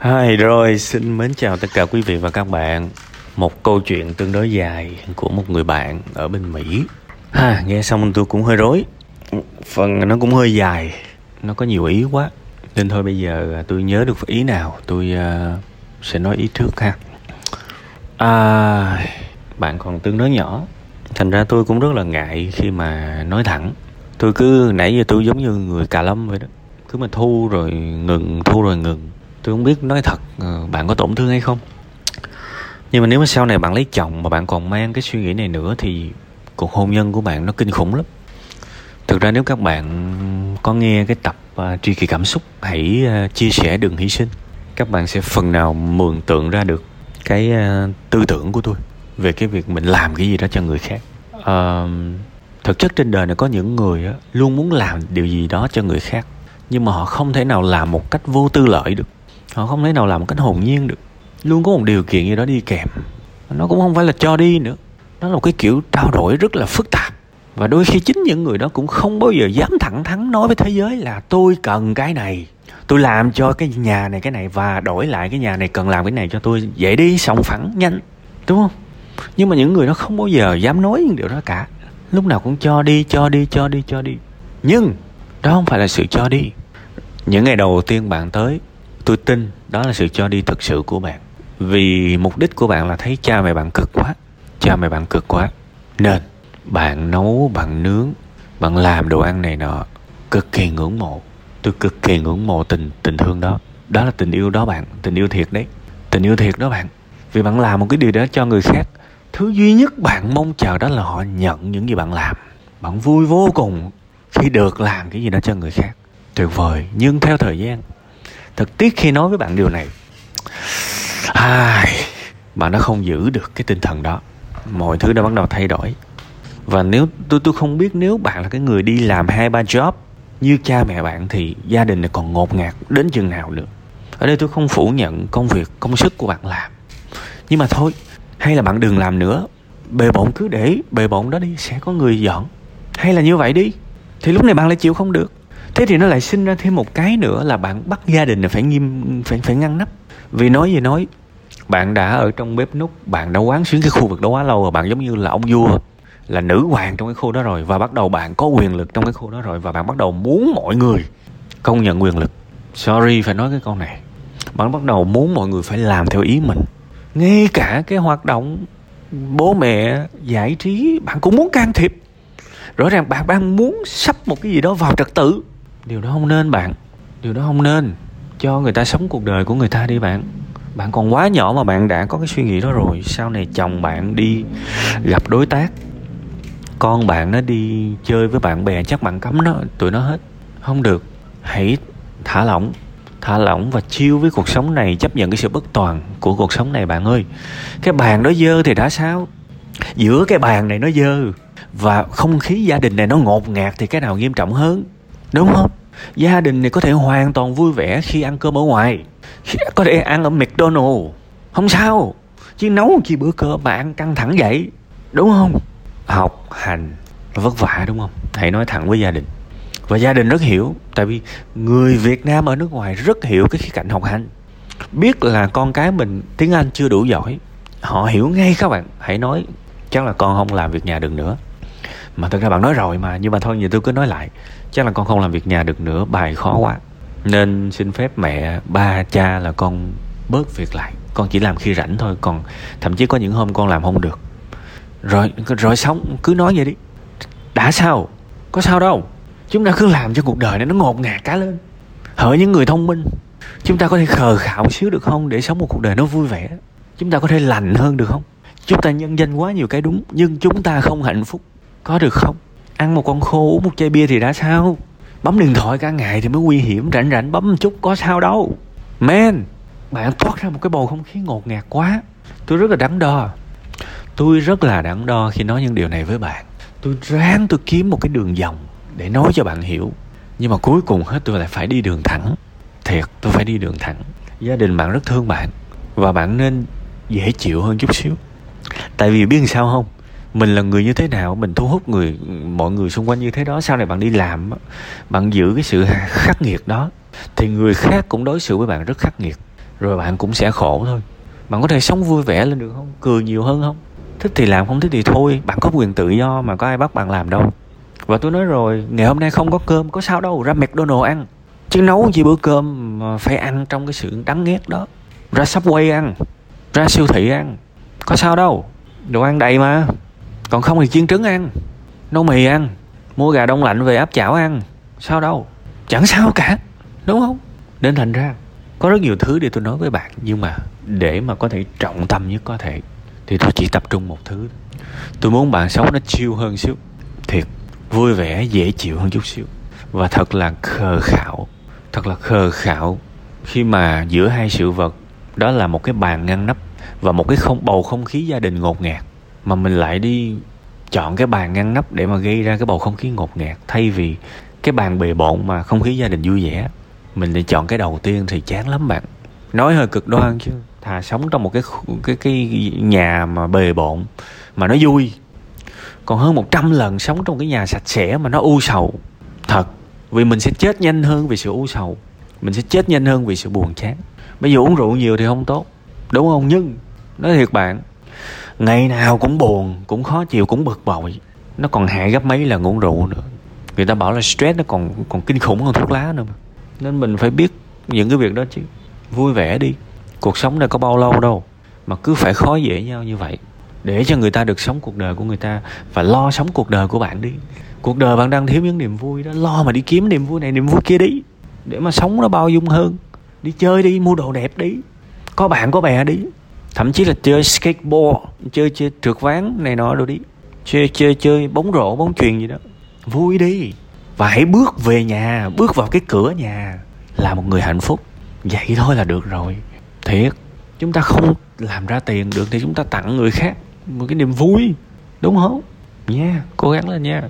Hi rồi, xin mến chào tất cả quý vị và các bạn. Một câu chuyện tương đối dài của một người bạn ở bên Mỹ. Ha, nghe xong tôi cũng hơi rối. Phần nó cũng hơi dài, nó có nhiều ý quá. Nên thôi bây giờ à, tôi nhớ được ý nào, tôi uh, sẽ nói ý trước ha. À, bạn còn tương đối nhỏ, thành ra tôi cũng rất là ngại khi mà nói thẳng. Tôi cứ nãy giờ tôi giống như người cà lâm vậy đó. Cứ mà thu rồi ngừng, thu rồi ngừng tôi không biết nói thật ờ, bạn có tổn thương hay không. Nhưng mà nếu mà sau này bạn lấy chồng mà bạn còn mang cái suy nghĩ này nữa thì cuộc hôn nhân của bạn nó kinh khủng lắm. Thực ra nếu các bạn có nghe cái tập uh, tri kỳ cảm xúc hãy uh, chia sẻ đừng hy sinh. Các bạn sẽ phần nào mường tượng ra được cái uh, tư tưởng của tôi về cái việc mình làm cái gì đó cho người khác. Uh, thực chất trên đời này có những người uh, luôn muốn làm điều gì đó cho người khác nhưng mà họ không thể nào làm một cách vô tư lợi được họ không thể nào làm một cách hồn nhiên được. Luôn có một điều kiện gì đó đi kèm. Nó cũng không phải là cho đi nữa. Nó là một cái kiểu trao đổi rất là phức tạp. Và đôi khi chính những người đó cũng không bao giờ dám thẳng thắn nói với thế giới là tôi cần cái này, tôi làm cho cái nhà này cái này và đổi lại cái nhà này cần làm cái này cho tôi dễ đi, sòng phẳng, nhanh. Đúng không? Nhưng mà những người đó không bao giờ dám nói những điều đó cả. Lúc nào cũng cho đi cho đi cho đi cho đi. Nhưng đó không phải là sự cho đi. Những ngày đầu tiên bạn tới tôi tin đó là sự cho đi thực sự của bạn. Vì mục đích của bạn là thấy cha mẹ bạn cực quá. Cha mẹ bạn cực quá. Nên, bạn nấu, bạn nướng, bạn làm đồ ăn này nọ, cực kỳ ngưỡng mộ. Tôi cực kỳ ngưỡng mộ tình tình thương đó. Đó là tình yêu đó bạn, tình yêu thiệt đấy. Tình yêu thiệt đó bạn. Vì bạn làm một cái điều đó cho người khác. Thứ duy nhất bạn mong chờ đó là họ nhận những gì bạn làm. Bạn vui vô cùng khi được làm cái gì đó cho người khác. Tuyệt vời. Nhưng theo thời gian thật tiếc khi nói với bạn điều này. Ai bạn đã không giữ được cái tinh thần đó. Mọi thứ đã bắt đầu thay đổi. Và nếu tôi tôi không biết nếu bạn là cái người đi làm hai, ba job như cha mẹ bạn thì gia đình này còn ngột ngạt đến chừng nào nữa. Ở đây tôi không phủ nhận công việc, công sức của bạn làm. Nhưng mà thôi, hay là bạn đừng làm nữa. Bề bộn cứ để, bề bộn đó đi, sẽ có người dọn hay là như vậy đi, thì lúc này bạn lại chịu không được thế thì nó lại sinh ra thêm một cái nữa là bạn bắt gia đình là phải nghiêm, phải phải ngăn nắp. Vì nói gì nói, bạn đã ở trong bếp nút bạn đã quán xuyến cái khu vực đó quá lâu rồi, bạn giống như là ông vua, là nữ hoàng trong cái khu đó rồi, và bắt đầu bạn có quyền lực trong cái khu đó rồi, và bạn bắt đầu muốn mọi người công nhận quyền lực. Sorry phải nói cái câu này. Bạn bắt đầu muốn mọi người phải làm theo ý mình. Ngay cả cái hoạt động bố mẹ giải trí, bạn cũng muốn can thiệp. Rõ ràng bạn đang muốn sắp một cái gì đó vào trật tự điều đó không nên, bạn. Điều đó không nên. Cho người ta sống cuộc đời của người ta đi, bạn. Bạn còn quá nhỏ mà bạn đã có cái suy nghĩ đó rồi. Sau này chồng bạn đi gặp đối tác, con bạn nó đi chơi với bạn bè, chắc bạn cấm nó, tụi nó hết. Không được. Hãy thả lỏng. Thả lỏng và chiêu với cuộc sống này. Chấp nhận cái sự bất toàn của cuộc sống này, bạn ơi. Cái bàn đó dơ thì đã sao? Giữa cái bàn này nó dơ và không khí gia đình này nó ngột ngạt thì cái nào nghiêm trọng hơn? Đúng không? Gia đình này có thể hoàn toàn vui vẻ khi ăn cơm ở ngoài có thể ăn ở mcdonald không sao, chứ nấu chi bữa cơm mà ăn căng thẳng vậy. Đúng không? Học hành vất vả đúng không? Hãy nói thẳng với gia đình. Và gia đình rất hiểu, tại vì người việt nam ở nước ngoài rất hiểu cái khía cạnh học hành. Biết là con cái mình tiếng anh chưa đủ giỏi, họ hiểu ngay các bạn. Hãy nói, chắc là con không làm việc nhà được nữa. Mà thật ra bạn nói rồi mà, nhưng mà thôi, giờ tôi cứ nói lại chắc là con không làm việc nhà được nữa, bài khó quá. Nên xin phép mẹ, ba, cha là con bớt việc lại. Con chỉ làm khi rảnh thôi, còn thậm chí có những hôm con làm không được. Rồi rồi xong, cứ nói vậy đi. Đã sao? Có sao đâu. Chúng ta cứ làm cho cuộc đời này nó ngột ngạt cá lên. Hỡi những người thông minh, chúng ta có thể khờ khạo xíu được không để sống một cuộc đời nó vui vẻ? Chúng ta có thể lành hơn được không? Chúng ta nhân danh quá nhiều cái đúng, nhưng chúng ta không hạnh phúc. Có được không? Ăn một con khô, uống một chai bia thì đã sao? Bấm điện thoại cả ngày thì mới nguy hiểm, rảnh rảnh bấm một chút có sao đâu. Man bạn thoát ra một cái bầu không khí ngột ngạt quá. Tôi rất là đắn đo. Tôi rất là đắn đo khi nói những điều này với bạn. Tôi ráng tôi kiếm một cái đường vòng để nói cho bạn hiểu. Nhưng mà cuối cùng hết, tôi lại phải đi đường thẳng. Thiệt, tôi phải đi đường thẳng. Gia đình bạn rất thương bạn và bạn nên dễ chịu hơn chút xíu. Tại vì biết sao không? Mình là người như thế nào? Mình thu hút người, mọi người xung quanh như thế đó. Sau này bạn đi làm bạn giữ cái sự khắc nghiệt đó, thì người khác cũng đối xử với bạn rất khắc nghiệt. Rồi bạn cũng sẽ khổ thôi. Bạn có thể sống vui vẻ lên được không? Cười nhiều hơn không? Thích thì làm, không thích thì thôi. Bạn có quyền tự do mà có ai bắt bạn làm đâu. Và tôi nói rồi, ngày hôm nay không có cơm, có sao đâu. Ra mcdonald ăn. Chứ nấu gì bữa cơm mà phải ăn trong cái sự đắng ghét đó. Ra subway ăn. Ra siêu thị ăn. Có sao đâu. Đồ ăn đầy mà còn không thì chiên trứng ăn. Nấu mì ăn. Mua gà đông lạnh về áp chảo ăn. Sao đâu? Chẳng sao cả, đúng không? Nên thành ra, có rất nhiều thứ để tôi nói với bạn. Nhưng mà để mà có thể trọng tâm nhất có thể, thì tôi chỉ tập trung một thứ. Tôi muốn bạn sống nó chiêu hơn xíu. Thiệt, vui vẻ, dễ chịu hơn chút xíu. Và thật là khờ khạo, thật là khờ khạo khi mà giữa hai sự vật, đó là một cái bàn ngăn nắp và một cái không, bầu không khí gia đình ngột ngạt mà mình lại đi chọn cái bàn ngăn nắp để mà gây ra cái bầu không khí ngột ngạt, thay vì cái bàn bề bộn mà không khí gia đình vui vẻ, mình lại chọn cái đầu tiên thì chán lắm bạn. Nói hơi cực đoan chứ, thà sống trong một cái cái cái nhà mà bề bộn mà nó vui. Còn hơn 100 lần sống trong cái nhà sạch sẽ mà nó u sầu. Thật, vì mình sẽ chết nhanh hơn vì sự u sầu. Mình sẽ chết nhanh hơn vì sự buồn chán. Bây giờ uống rượu nhiều thì không tốt, đúng không? Nhưng, nói thiệt bạn ngày nào cũng buồn, cũng khó chịu, cũng bực bội. Nó còn hại gấp mấy lần uống rượu nữa. Người ta bảo là stress nó còn còn kinh khủng hơn thuốc lá nữa mà. Nên mình phải biết những cái việc đó chứ. Vui vẻ đi. Cuộc sống này có bao lâu đâu. Mà cứ phải khó dễ nhau như vậy. Để cho người ta được sống cuộc đời của người ta và lo sống cuộc đời của bạn đi. Cuộc đời bạn đang thiếu những niềm vui đó, lo mà đi kiếm niềm vui này, niềm vui kia đi. Để mà sống nó bao dung hơn. Đi chơi đi, mua đồ đẹp đi. Có bạn, có bè đi thậm chí là chơi skateboard chơi chơi trượt ván này nọ đồ đi. Chơi chơi chơi bóng rổ bóng chuyền gì đó. Vui đi. Và hãy bước về nhà bước vào cái cửa nhà là một người hạnh phúc. Vậy thôi là được rồi. Thiệt chúng ta không làm ra tiền được thì chúng ta tặng người khác một cái niềm vui. Đúng không? Nha yeah, cố gắng lên nha.